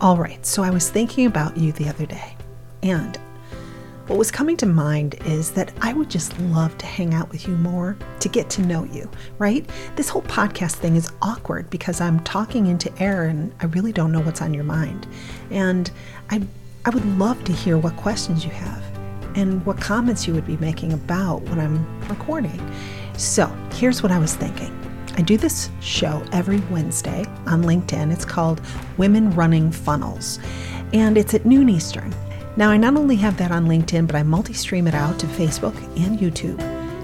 All right, so I was thinking about you the other day, and what was coming to mind is that I would just love to hang out with you more, to get to know you, right? This whole podcast thing is awkward because I'm talking into air and I really don't know what's on your mind. And I, I would love to hear what questions you have and what comments you would be making about what I'm recording. So here's what I was thinking. I do this show every Wednesday on LinkedIn. It's called Women Running Funnels, and it's at noon Eastern. Now, I not only have that on LinkedIn, but I multi stream it out to Facebook and YouTube.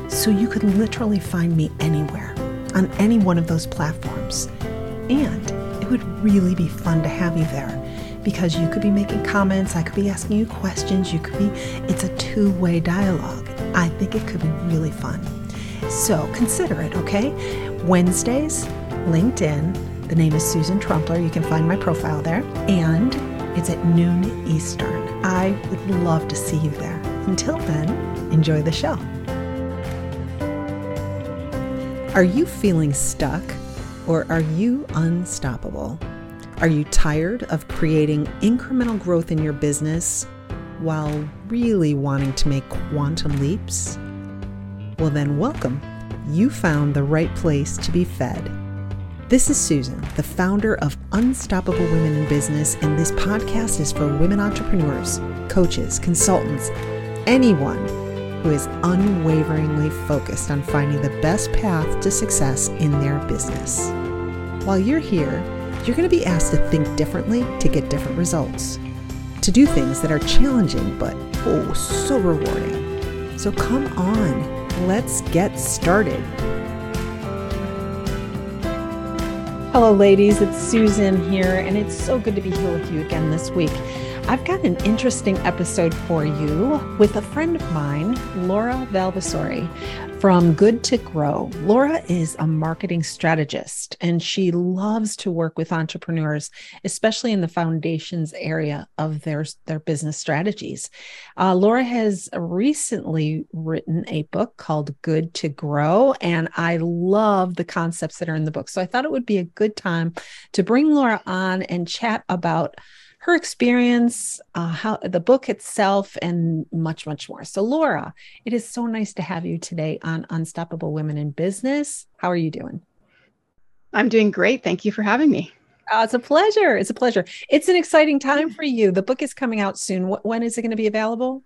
So you could literally find me anywhere on any one of those platforms. And it would really be fun to have you there because you could be making comments, I could be asking you questions, you could be, it's a two way dialogue. I think it could be really fun. So consider it, okay? Wednesdays, LinkedIn. The name is Susan Trumpler. You can find my profile there. And it's at noon Eastern. I would love to see you there. Until then, enjoy the show. Are you feeling stuck or are you unstoppable? Are you tired of creating incremental growth in your business while really wanting to make quantum leaps? Well, then, welcome you found the right place to be fed. This is Susan, the founder of Unstoppable Women in Business, and this podcast is for women entrepreneurs, coaches, consultants, anyone who is unwaveringly focused on finding the best path to success in their business. While you're here, you're going to be asked to think differently to get different results, to do things that are challenging but oh, so rewarding. So come on let's get started. Hello, ladies. It's Susan here, and it's so good to be here with you again this week. I've got an interesting episode for you with a friend of mine, Laura Valvasori from Good to Grow. Laura is a marketing strategist and she loves to work with entrepreneurs, especially in the foundations area of their, their business strategies. Uh, Laura has recently written a book called Good to Grow, and I love the concepts that are in the book. So I thought it would be a good time to bring Laura on and chat about her experience, uh, how the book itself, and much, much more. So, Laura, it is so nice to have you today on Unstoppable Women in Business. How are you doing? I'm doing great. Thank you for having me. Oh, it's a pleasure. It's a pleasure. It's an exciting time for you. The book is coming out soon. When is it going to be available?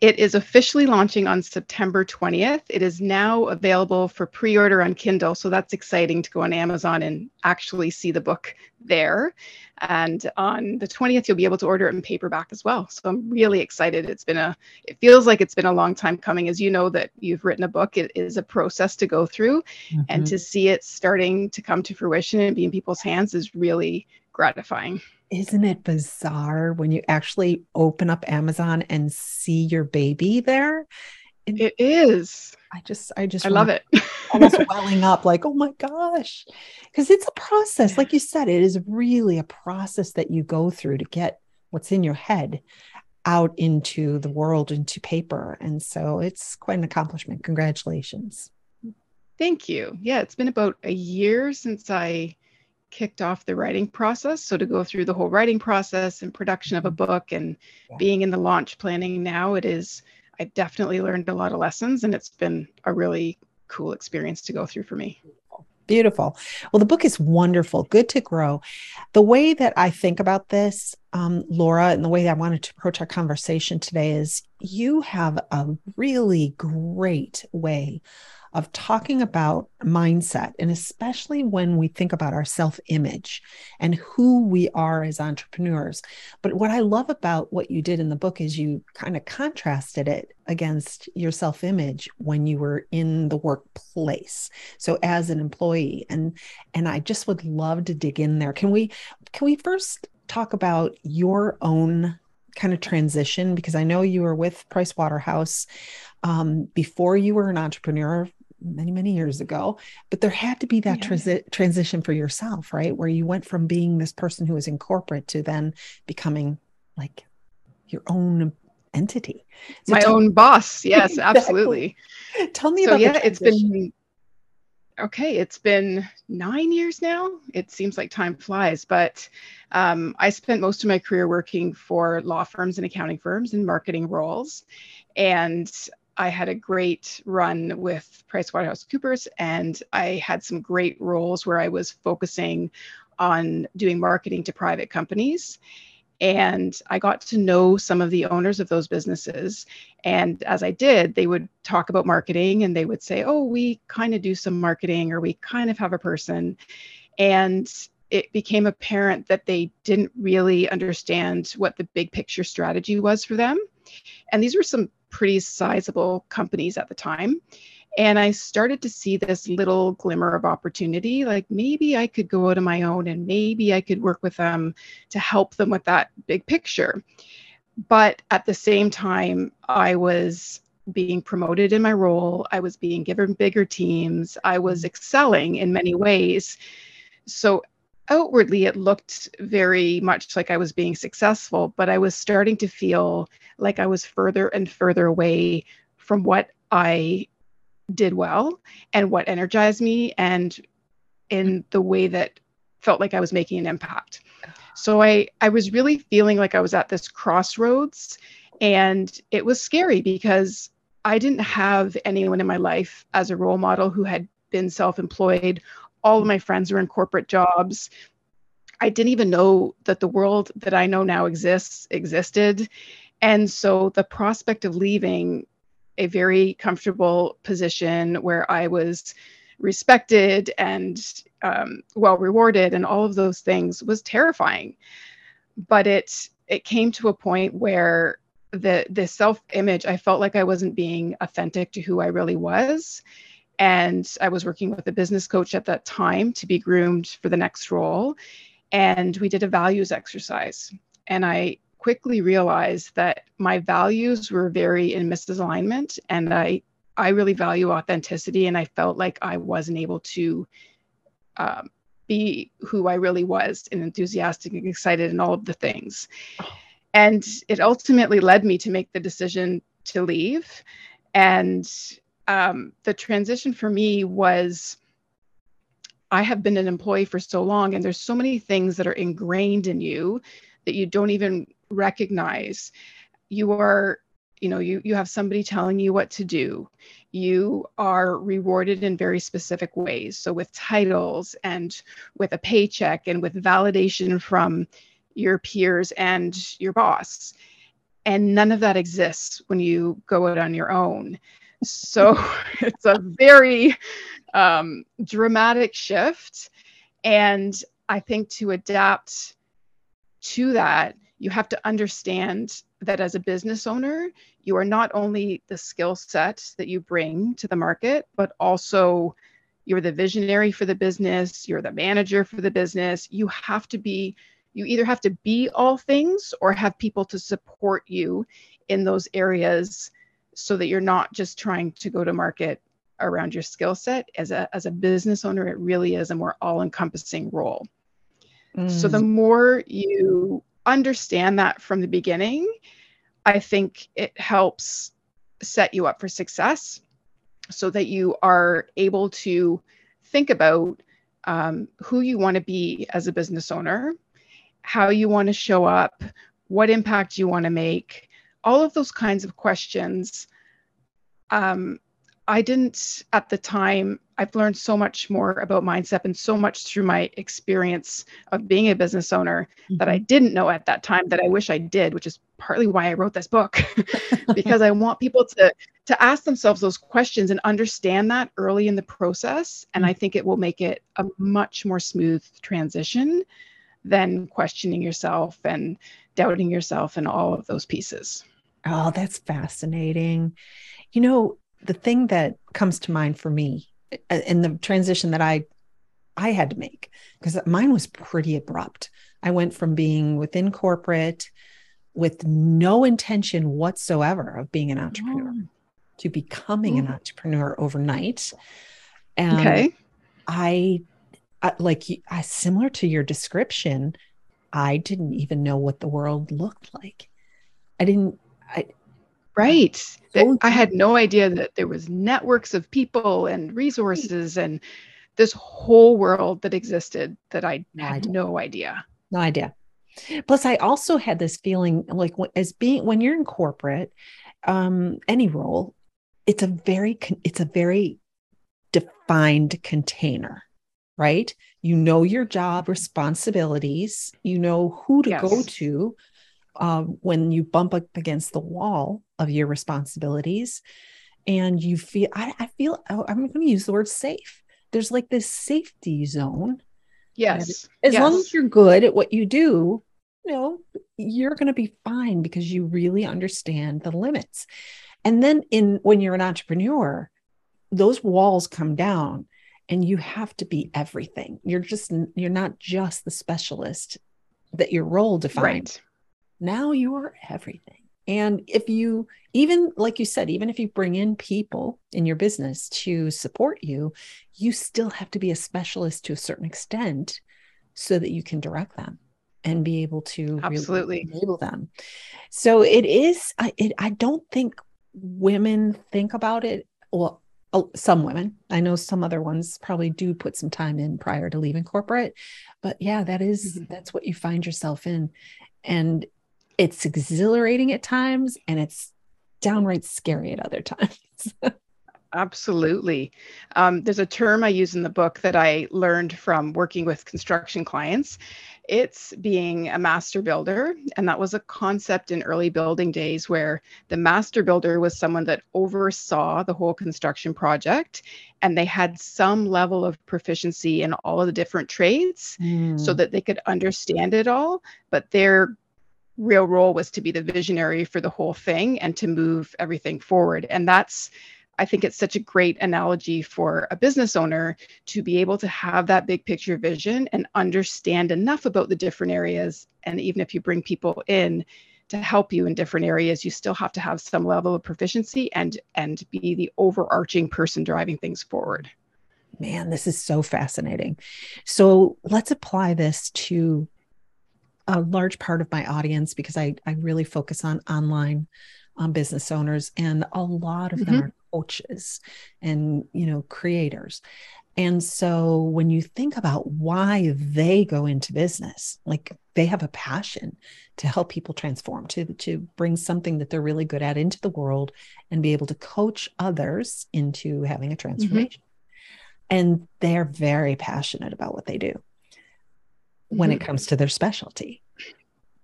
It is officially launching on September 20th. It is now available for pre order on Kindle. So that's exciting to go on Amazon and actually see the book there. And on the 20th, you'll be able to order it in paperback as well. So I'm really excited. It's been a, it feels like it's been a long time coming. As you know, that you've written a book, it is a process to go through. Mm-hmm. And to see it starting to come to fruition and be in people's hands is really gratifying isn't it bizarre when you actually open up Amazon and see your baby there? it, it is. I just, I just, I love it. almost welling up like, oh my gosh. Because it's a process. Like you said, it is really a process that you go through to get what's in your head out into the world, into paper. And so it's quite an accomplishment. Congratulations. Thank you. Yeah, it's been about a year since I kicked off the writing process. So to go through the whole writing process and production of a book and yeah. being in the launch planning now, it is, I definitely learned a lot of lessons and it's been a really cool experience to go through for me. Beautiful. Well, the book is wonderful, good to grow. The way that I think about this, um, Laura, and the way that I wanted to approach our conversation today is you have a really great way of talking about mindset, and especially when we think about our self image and who we are as entrepreneurs. But what I love about what you did in the book is you kind of contrasted it against your self image when you were in the workplace. So as an employee, and and I just would love to dig in there. Can we can we first talk about your own kind of transition? Because I know you were with Price Waterhouse um, before you were an entrepreneur many many years ago but there had to be that yeah. transi- transition for yourself right? Where you went from being this person who was in corporate to then becoming like your own entity. So my tell- own boss. Yes exactly. absolutely. Tell me so about yeah it's been okay, it's been nine years now. It seems like time flies, but um, I spent most of my career working for law firms and accounting firms in marketing roles. And I had a great run with PricewaterhouseCoopers, and I had some great roles where I was focusing on doing marketing to private companies. And I got to know some of the owners of those businesses. And as I did, they would talk about marketing and they would say, Oh, we kind of do some marketing or we kind of have a person. And it became apparent that they didn't really understand what the big picture strategy was for them. And these were some pretty sizable companies at the time. And I started to see this little glimmer of opportunity like maybe I could go out on my own and maybe I could work with them to help them with that big picture. But at the same time, I was being promoted in my role, I was being given bigger teams, I was mm-hmm. excelling in many ways. So outwardly, it looked very much like I was being successful, but I was starting to feel like I was further and further away from what I did well and what energized me and in the way that felt like I was making an impact. So I I was really feeling like I was at this crossroads and it was scary because I didn't have anyone in my life as a role model who had been self-employed. All of my friends were in corporate jobs. I didn't even know that the world that I know now exists existed. And so the prospect of leaving a very comfortable position where I was respected and um, well rewarded and all of those things was terrifying. But it it came to a point where the the self image I felt like I wasn't being authentic to who I really was. And I was working with a business coach at that time to be groomed for the next role. And we did a values exercise. And I quickly realized that my values were very in misalignment and I I really value authenticity and I felt like I wasn't able to um, be who I really was and enthusiastic and excited and all of the things. And it ultimately led me to make the decision to leave. And um, the transition for me was I have been an employee for so long, and there's so many things that are ingrained in you that you don't even recognize you are you know you you have somebody telling you what to do. You are rewarded in very specific ways. So with titles and with a paycheck and with validation from your peers and your boss. And none of that exists when you go out on your own. So it's a very um, dramatic shift. And i think to adapt to that you have to understand that as a business owner, you are not only the skill set that you bring to the market, but also you're the visionary for the business, you're the manager for the business. You have to be, you either have to be all things or have people to support you in those areas so that you're not just trying to go to market around your skill set. As a, as a business owner, it really is a more all encompassing role. Mm. So the more you understand that from the beginning, I think it helps set you up for success so that you are able to think about um, who you want to be as a business owner, how you want to show up, what impact you want to make, all of those kinds of questions. Um, I didn't at the time I've learned so much more about mindset and so much through my experience of being a business owner mm-hmm. that I mm-hmm. didn't know at that time that I wish I did, which is partly why I wrote this book because I want people to to ask themselves those questions and understand that early in the process and mm-hmm. I think it will make it a much more smooth transition than questioning yourself and doubting yourself and all of those pieces. Oh, that's fascinating. You know, the thing that comes to mind for me uh, in the transition that I I had to make because mine was pretty abrupt. I went from being within corporate with no intention whatsoever of being an entrepreneur oh. to becoming an oh. entrepreneur overnight. And okay. I, I like I, similar to your description, I didn't even know what the world looked like. I didn't I Right. So I had no idea that there was networks of people and resources and this whole world that existed that I had no idea. No idea. Plus, I also had this feeling like as being when you're in corporate, um, any role, it's a very it's a very defined container, right? You know your job responsibilities. You know who to yes. go to um, when you bump up against the wall of your responsibilities, and you feel. I, I feel. Oh, I'm going to use the word safe. There's like this safety zone Yes. As yes. long as you're good at what you do, you know, you're going to be fine because you really understand the limits. And then in when you're an entrepreneur, those walls come down and you have to be everything. You're just you're not just the specialist that your role defines. Right. Now you are everything. And if you, even like you said, even if you bring in people in your business to support you, you still have to be a specialist to a certain extent so that you can direct them and be able to absolutely really enable them. So it is, I, it, I don't think women think about it. Well, some women, I know some other ones probably do put some time in prior to leaving corporate, but yeah, that is, mm-hmm. that's what you find yourself in. And it's exhilarating at times and it's downright scary at other times. Absolutely. Um, there's a term I use in the book that I learned from working with construction clients. It's being a master builder. And that was a concept in early building days where the master builder was someone that oversaw the whole construction project and they had some level of proficiency in all of the different trades mm. so that they could understand it all. But their real role was to be the visionary for the whole thing and to move everything forward. And that's, I think it's such a great analogy for a business owner to be able to have that big picture vision and understand enough about the different areas. And even if you bring people in, to help you in different areas you still have to have some level of proficiency and and be the overarching person driving things forward man this is so fascinating so let's apply this to a large part of my audience because I, I really focus on online um, business owners and a lot of mm-hmm. them are coaches and you know creators and so when you think about why they go into business like they have a passion to help people transform to to bring something that they're really good at into the world and be able to coach others into having a mm-hmm. transformation mm-hmm. and they're very passionate about what they do when mm-hmm. it comes to their specialty.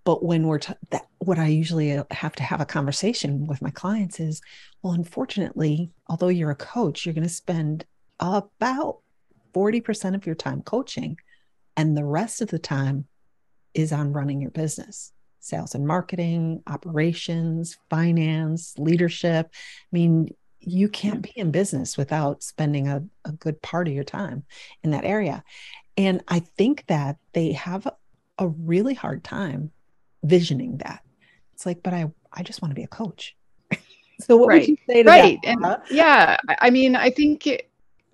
But when we're t- that, what I usually uh, have to have a conversation with my clients is, well, unfortunately, although you're a coach, you're going to spend about 40% of your time coaching, and the rest of the time is on running your business sales and marketing, operations, finance, leadership. I mean, you can't be in business without spending a, a good part of your time in that area. And I think that they have a really hard time visioning that. It's like, but I, I just want to be a coach. so what right. would you say to right. that? And yeah, I mean, I think it,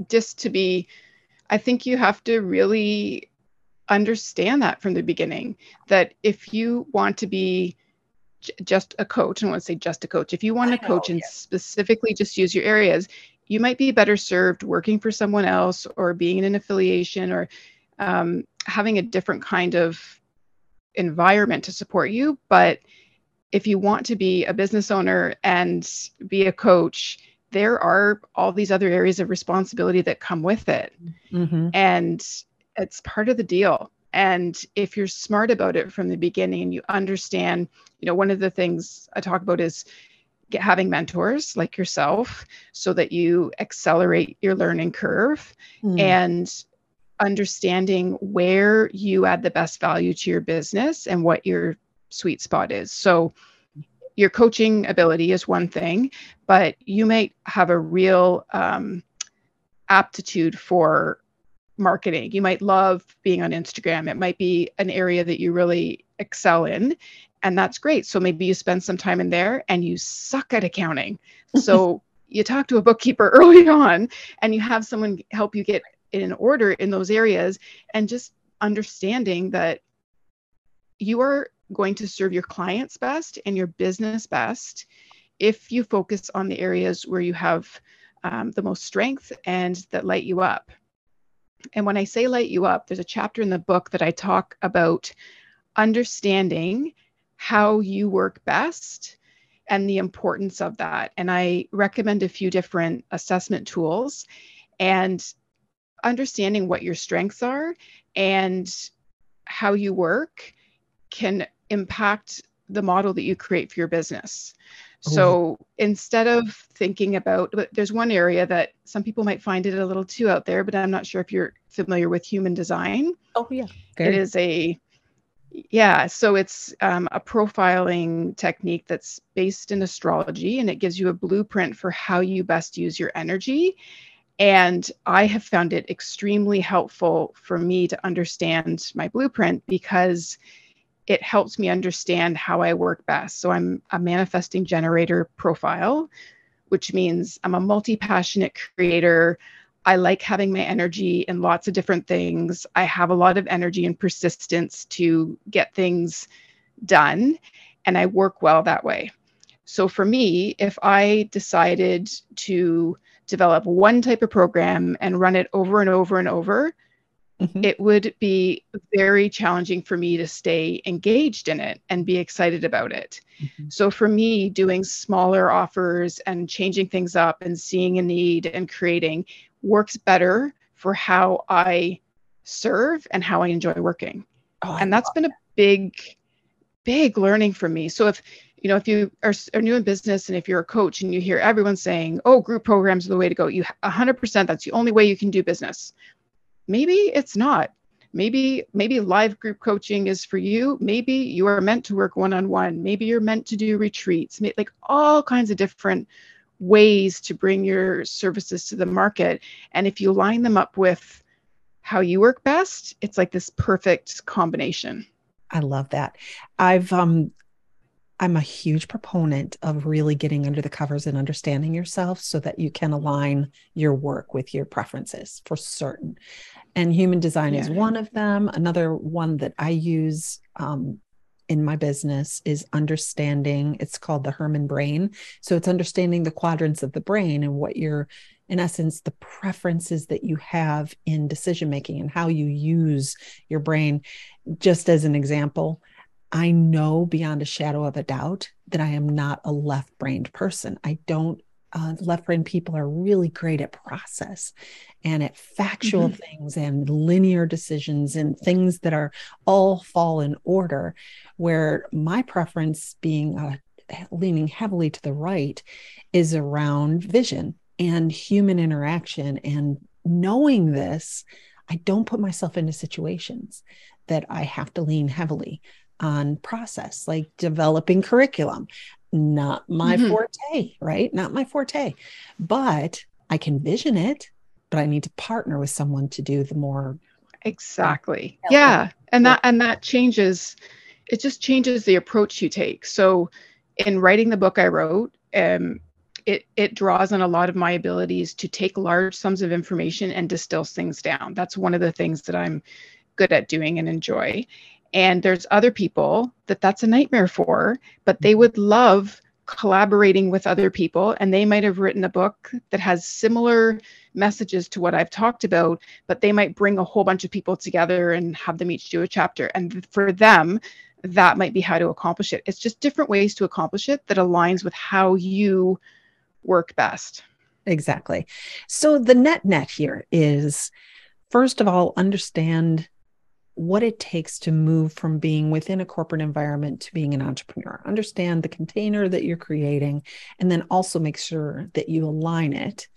just to be, I think you have to really understand that from the beginning that if you want to be j- just a coach, I want to say just a coach, if you want to coach and specifically just use your areas, you might be better served working for someone else or being in an affiliation or um, having a different kind of environment to support you. But if you want to be a business owner and be a coach, there are all these other areas of responsibility that come with it. Mm-hmm. And it's part of the deal. And if you're smart about it from the beginning and you understand, you know, one of the things I talk about is get, having mentors like yourself so that you accelerate your learning curve mm. and understanding where you add the best value to your business and what your sweet spot is. So, your coaching ability is one thing, but you might have a real um, aptitude for marketing. You might love being on Instagram. It might be an area that you really excel in, and that's great. So maybe you spend some time in there and you suck at accounting. So you talk to a bookkeeper early on and you have someone help you get in order in those areas and just understanding that you are going to serve your clients best and your business best if you focus on the areas where you have um, the most strength and that light you up. And when I say light you up, there's a chapter in the book that I talk about understanding how you work best and the importance of that. And I recommend a few different assessment tools and understanding what your strengths are and how you work can impact the model that you create for your business. Oh. So instead of thinking about, but there's one area that some people might find it a little too out there, but I'm not sure if you're familiar with human design. Oh, yeah. It is a, yeah. So it's um, a profiling technique that's based in astrology and it gives you a blueprint for how you best use your energy. And I have found it extremely helpful for me to understand my blueprint because it helps me understand how I work best. So I'm a manifesting generator profile, which means I'm a multi passionate creator. I like having my energy in lots of different things. I have a lot of energy and persistence to get things done, and I work well that way. So for me, if I decided to develop one type of program and run it over and over and over, mm-hmm. it would be very challenging for me to stay engaged in it and be excited about it. Mm-hmm. So for me, doing smaller offers and changing things up and seeing a need and creating works better for how I serve and how I enjoy working. Oh, and that's been a big, big learning for me. So if you know, if you are, are new in business and if you're a coach and you hear everyone saying, oh, group programs are the way to go, you 100% that's the only way you can do business. Maybe it's not. Maybe maybe live group coaching is for you. Maybe you are meant to work one-on-one. Maybe you're meant to do retreats. Like all kinds of different ways to bring your services to the market. And if you line them up with how you work best it's like this perfect combination. I love that. I've um I'm a huge proponent of really getting under the covers and understanding yourself so that you can align your work with your preferences for certain. And human design yeah. is one of them. Another one that i use um, in my business is understanding it's called the Herrmann brain. So it's understanding the quadrants of the brain and what your in essence the preferences that you have in decision making and how you use your brain. Just as an example i know beyond a shadow of a doubt that i am not a left brained person. I don't uh, left brain people are really great at process and at factual mm-hmm. things and linear decisions and things that are all fall in order where my preference being uh, leaning heavily to the right is around vision and human interaction and knowing this i don't put myself into situations that i have to lean heavily on process like developing curriculum not my mm-hmm. forte, right? Not my forte. But I can vision it, but I need to partner with someone to do the more exactly. Yeah. And that and that changes it just changes the approach you take. So in writing the book I wrote, um it it draws on a lot of my abilities to take large sums of information and distill things down. That's one of the things that I'm good at doing and enjoy and there's other people that that's a nightmare for but they would love collaborating with other people. And they might have written a book that has similar messages to what I've talked about but they might bring a whole bunch of people together and have them each do a chapter. And for them that might be how to accomplish it. It's just different ways to accomplish it that aligns with how you work best. Exactly. So the net net here is first of all understand what it takes to move from being within a corporate environment to being an entrepreneur. Understand the container that you're creating, and then also make sure that you align it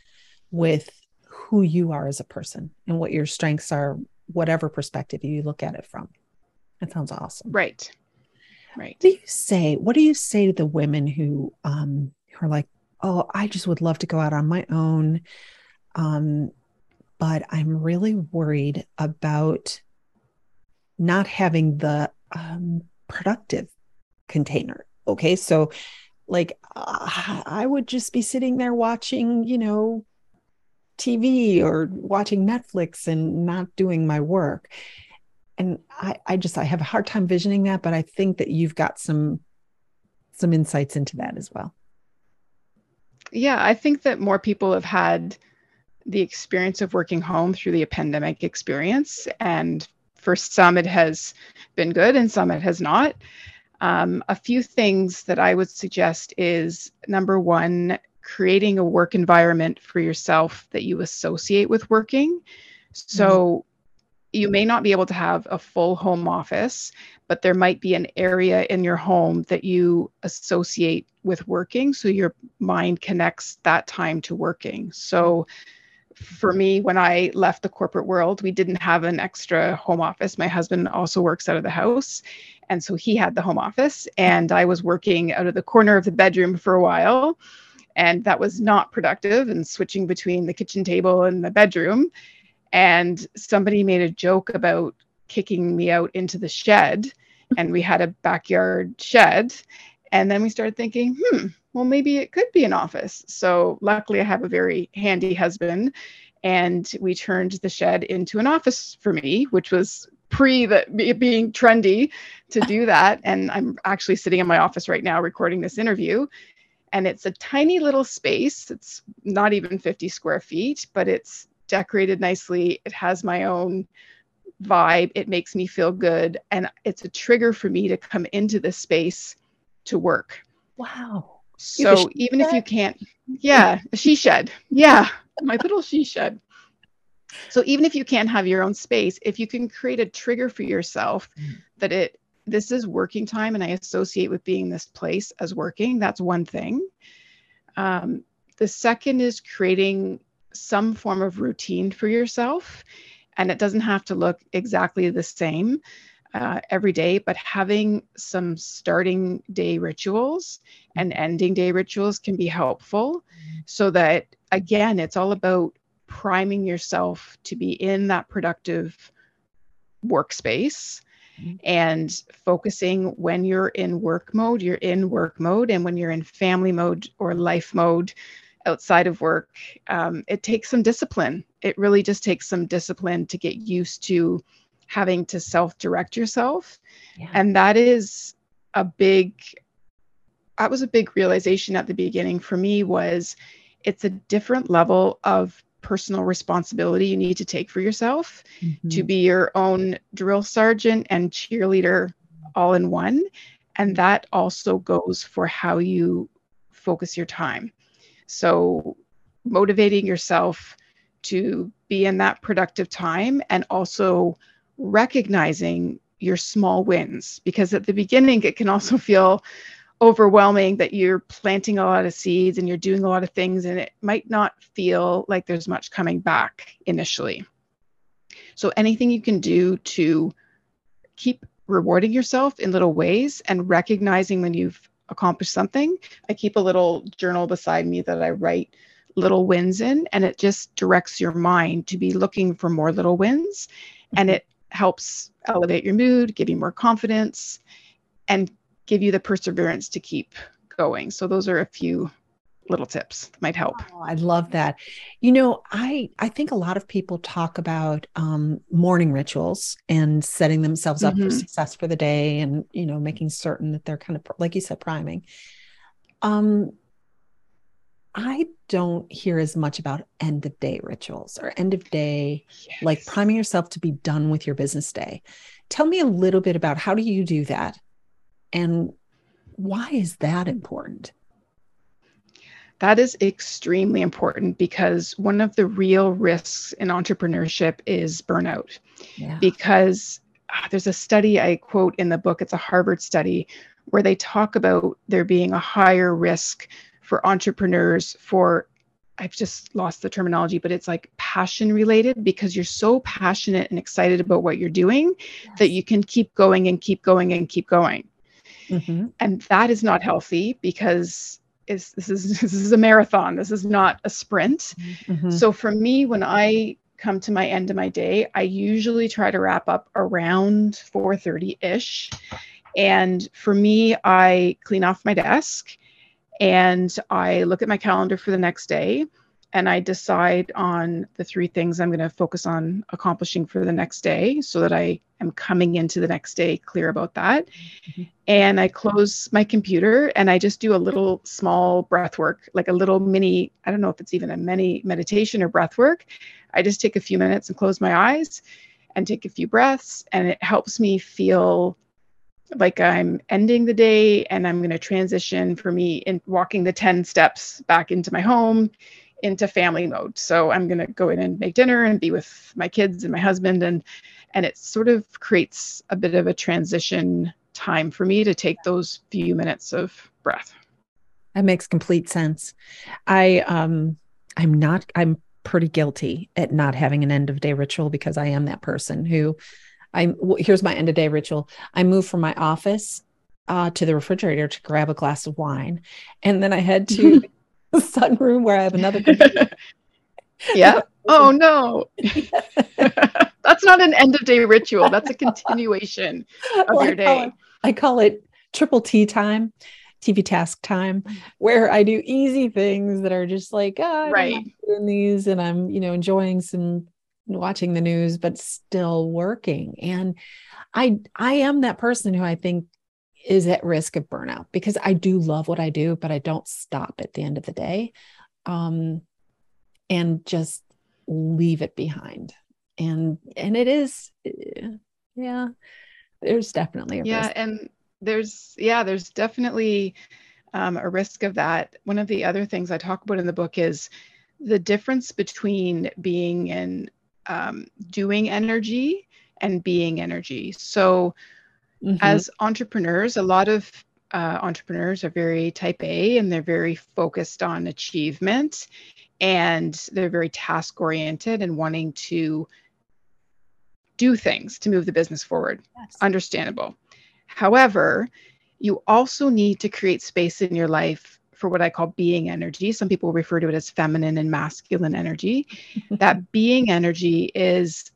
with who you are as a person and what your strengths are, whatever perspective you look at it from. That sounds awesome. Right. Right. What do you say? What do you say to the women who um who are like, oh, I just would love to go out on my own. Um, but I'm really worried about not having the um, productive container. Okay. So, like, uh, I would just be sitting there watching, you know, TV or watching Netflix and not doing my work. And I, I just, I have a hard time visioning that, but I think that you've got some, some insights into that as well. Yeah, I think that more people have had the experience of working home through the pandemic experience. And for some, it has been good, and some it has not. Um, a few things that I would suggest is number one, creating a work environment for yourself that you associate with working. So mm-hmm. you may not be able to have a full home office, but there might be an area in your home that you associate with working. So your mind connects that time to working. So for me, when I left the corporate world, we didn't have an extra home office. My husband also works out of the house. And so he had the home office, and I was working out of the corner of the bedroom for a while. And that was not productive and switching between the kitchen table and the bedroom. And somebody made a joke about kicking me out into the shed. And we had a backyard shed. And then we started thinking, hmm, well, maybe it could be an office. So luckily, I have a very handy husband, and we turned the shed into an office for me, which was pre that being trendy to do that. And I'm actually sitting in my office right now recording this interview. And it's a tiny little space. It's not even 50 square feet, but it's decorated nicely. It has my own vibe. It makes me feel good. And it's a trigger for me to come into this space to work. Wow. So even if you can't, yeah, a she shed. Yeah, my little she shed. So even if you can't have your own space, if you can create a trigger for yourself that it this is working time and I associate with being this place as working, that's one thing. Um, the second is creating some form of routine for yourself. And it doesn't have to look exactly the same uh, every day, but having some starting day rituals and ending day rituals can be helpful so that, again, it's all about priming yourself to be in that productive workspace mm-hmm. and focusing when you're in work mode, you're in work mode. And when you're in family mode or life mode outside of work, um, it takes some discipline. It really just takes some discipline to get used to having to self direct yourself. Yeah. And that is a big, that was a big realization at the beginning for me was it's a different level of personal responsibility you need to take for yourself mm-hmm. to be your own drill sergeant and cheerleader all in one. And that also goes for how you focus your time. So, motivating yourself to be in that productive time and also recognizing your small wins because at the beginning it can also feel overwhelming that you're planting a lot of seeds and you're doing a lot of things and it might not feel like there's much coming back initially. So anything you can do to keep rewarding yourself in little ways and recognizing when you've accomplished something. I keep a little journal beside me that I write little wins in and it just directs your mind to be looking for more little wins and mm-hmm. it helps elevate your mood, give you more confidence, and give you the perseverance to keep going. So those are a few little tips that might help. Oh, I love that. You know, I I think a lot of people talk about um, morning rituals and setting themselves up mm-hmm. for success for the day, and you know, making certain that they're kind of like you said, priming. Um, I don't hear as much about end of day rituals or end of day, yes. like priming yourself to be done with your business day. Tell me a little bit about how do you do that and why is that important? That is extremely important because one of the real risks in entrepreneurship is burnout. Yeah. Because uh, there's a study I quote in the book, it's a Harvard study, where they talk about there being a higher risk for entrepreneurs for I've just lost the terminology, but it's like passion related because you're so passionate and excited about what you're doing yes. that you can keep going and keep going and keep going. Mm-hmm. And that is not healthy because this is this is a marathon. This is not a sprint. Mm-hmm. So for me, when I come to my end of my day, I usually try to wrap up around 4:30 ish. And for me, I clean off my desk and I look at my calendar for the next day and I decide on the three things I'm going to focus on accomplishing for the next day so that I am coming into the next day clear about that. Mm-hmm. And I close my computer and I just do a little small breath work, like a little mini, I don't know if it's even a mini meditation or breath work. I just take a few minutes and close my eyes and take a few breaths, and it helps me feel like I'm ending the day and I'm going to transition for me in walking the 10 steps back into my home into family mode. So I'm going to go in and make dinner and be with my kids and my husband and and it sort of creates a bit of a transition time for me to take those few minutes of breath. That makes complete sense. I um I'm not I'm pretty guilty at not having an end of day ritual because I am that person who I here's my end of day ritual. I move from my office uh, to the refrigerator to grab a glass of wine, and then I head to the sunroom where I have another. yeah. Oh no. That's not an end of day ritual. That's a continuation of well, your day. I call, it, I call it triple T time, TV task time, where I do easy things that are just like, oh, right, doing these, and I'm you know enjoying some watching the news, but still working. And I I am that person who I think is at risk of burnout because I do love what I do, but I don't stop at the end of the day um, and just leave it behind. And and it is, yeah, there's definitely yeah, risk. and there's yeah, there's definitely um, a risk of that. One of the other things I talk about in the book is the difference between being in um, doing energy and being energy. So Mm-hmm. As entrepreneurs, a lot of uh, entrepreneurs are very type A and they're very focused on achievement and they're very task oriented and wanting to do things to move the business forward. Yes. Understandable. However, you also need to create space in your life for what I call being energy. Some people refer to it as feminine and masculine energy. that being energy is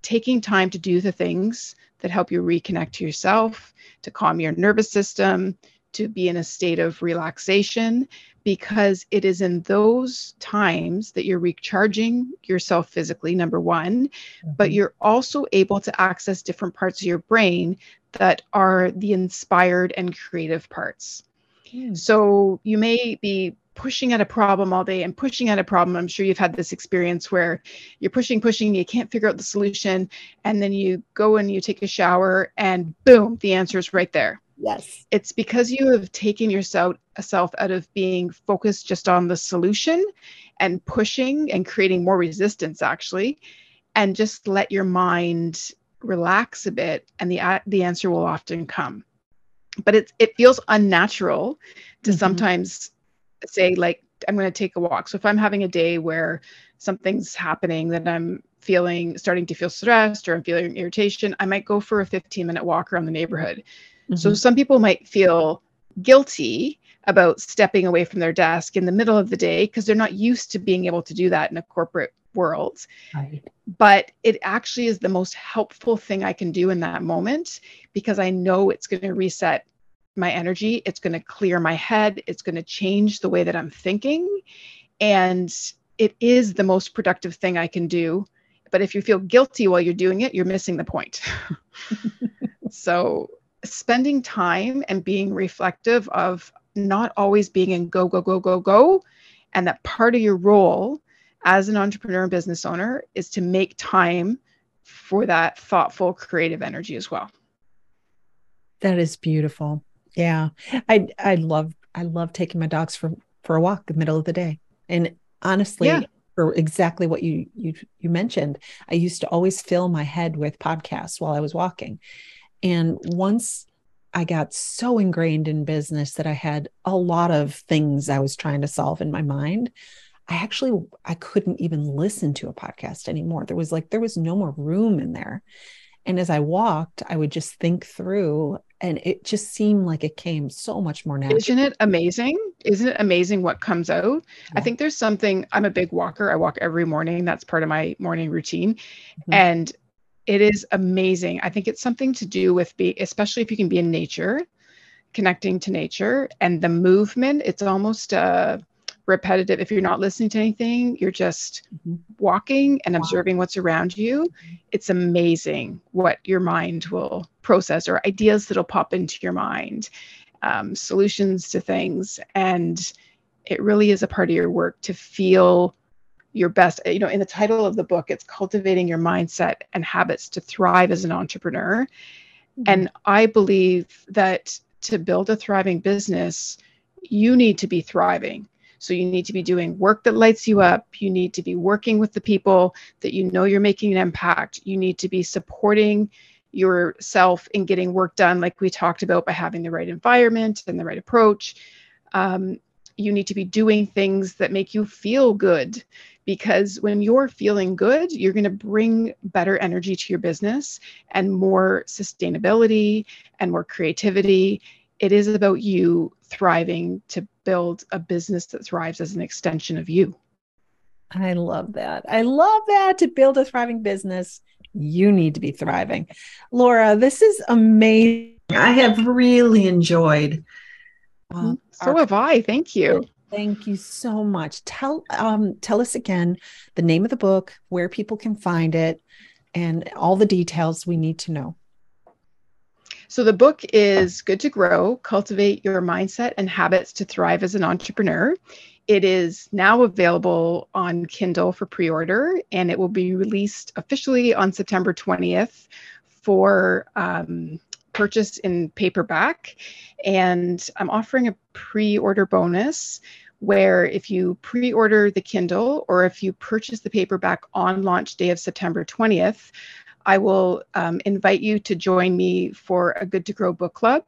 taking time to do the things that help you reconnect to yourself, to calm your nervous system, to be in a state of relaxation, because it is in those times that you're recharging yourself physically, number one, mm-hmm. but you're also able to access different parts of your brain that are the inspired and creative parts. Mm. So you may be pushing at a problem all day and pushing at a problem. I'm sure you've had this experience where you're pushing, pushing, you can't figure out the solution. And then you go and you take a shower and boom, the answer is right there. Yes. It's because you have taken yourself self out of being focused just on the solution and pushing and creating more resistance actually and just let your mind relax a bit and the the answer will often come. But it it feels unnatural to mm-hmm. sometimes say like I'm going to take a walk. So if I'm having a day where something's happening that I'm feeling starting to feel stressed or I'm feeling irritation, I might go for a 15 minute walk around the neighborhood. Mm-hmm. So some people might feel guilty about stepping away from their desk in the middle of the day because they're not used to being able to do that in a corporate world. Right. But it actually is the most helpful thing I can do in that moment because I know it's going to reset my energy. It's going to clear my head. It's going to change the way that I'm thinking. And it is the most productive thing I can do. But if you feel guilty while you're doing it, you're missing the point. so, spending time and being reflective of not always being in go, go, go, go, go. And that part of your role as an entrepreneur and business owner is to make time for that thoughtful, creative energy as well. That is beautiful. Yeah. I I love I love taking my dogs for for a walk in the middle of the day. And honestly, yeah. for exactly what you you you mentioned, I used to always fill my head with podcasts while I was walking. And once I got so ingrained in business that I had a lot of things I was trying to solve in my mind. I actually I couldn't even listen to a podcast anymore. There was like there was no more room in there. And as I walked, I would just think through and it just seemed like it came so much more natural. Isn't it amazing? Isn't it amazing what comes out? Yeah. I think there's something. I'm a big walker. I walk every morning. That's part of my morning routine, mm-hmm. and it is amazing. I think it's something to do with be, especially if you can be in nature, connecting to nature and the movement. It's almost a repetitive. If you're not listening to anything, you're just mm-hmm. walking and observing what's around you. It's amazing what your mind will process or ideas that'll pop into your mind, um, solutions to things. And it really is a part of your work to feel your best. You know, in the title of the book, it's cultivating your mindset and habits to thrive as an entrepreneur. Mm-hmm. And I believe that to build a thriving business, you need to be thriving so you need to be doing work that lights you up. You need to be working with the people that you know you're making an impact. You need to be supporting yourself in getting work done, like we talked about, by having the right environment and the right approach. Um, you need to be doing things that make you feel good because when you're feeling good, you're going to bring better energy to your business and more sustainability and more creativity. It is about you thriving to build a business that thrives as an extension of you. I love that. I love that to build a thriving business, you need to be thriving. Laura, this is amazing. I have really enjoyed. Uh, so our- have I. Thank you. Thank you so much. Tell um, tell us again the name of the book, where people can find it, and all the details we need to know. So the book is Good to Grow Cultivate Your Mindset and Habits to Thrive as an Entrepreneur. It is now available on Kindle for pre order and it will be released officially on September 20th for um, purchase in paperback. And I'm offering a pre order bonus where if you pre order the Kindle or if you purchase the paperback on launch day of September 20th, I will um, invite you to join me for a Good to Grow book club.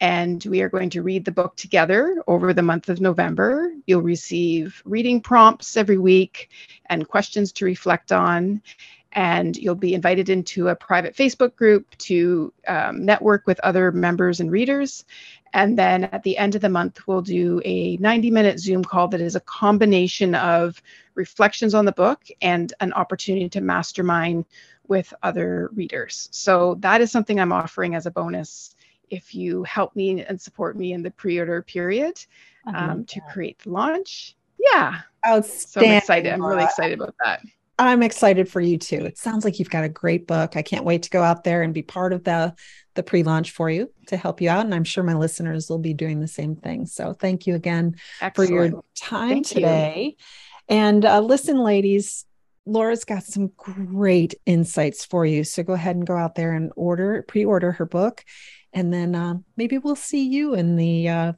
And we are going to read the book together over the month of November. You'll receive reading prompts every week and questions to reflect on. And you'll be invited into a private Facebook group to um, network with other members and readers. And then at the end of the month, we'll do a 90 minute Zoom call that is a combination of reflections on the book and an opportunity to mastermind with other readers. So that is something I'm offering as a bonus if you help me and support me in the pre-order period um, to create the launch. Yeah. Outstanding. So I'm excited. I'm really excited about that. I'm excited for you too. It sounds like you've got a great book. I can't wait to go out there and be part of the the pre-launch for you to help you out and I'm sure my listeners will be doing the same thing. So thank you again Excellent. for your time thank today. You. And uh, listen ladies, Laura's got some great insights for you. So go ahead and go out there and order, pre-order her book, and then uh, maybe we'll see you in the uh,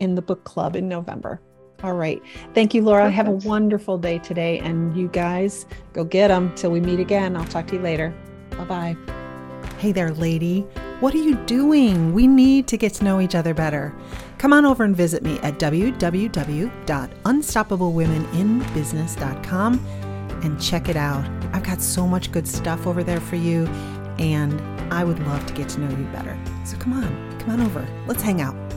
in the book club in November. All right. Thank you, Laura. Perfect. Have a wonderful day today, and you guys go get them. Till we meet again. I'll talk to you later. Bye bye. Hey there, lady. What are you doing? We need to get to know each other better. Come on over and visit me at www.unstoppablewomeninbusiness.com and check it out. I've got so much good stuff over there for you, and I would love to get to know you better. So come on, come on over. Let's hang out.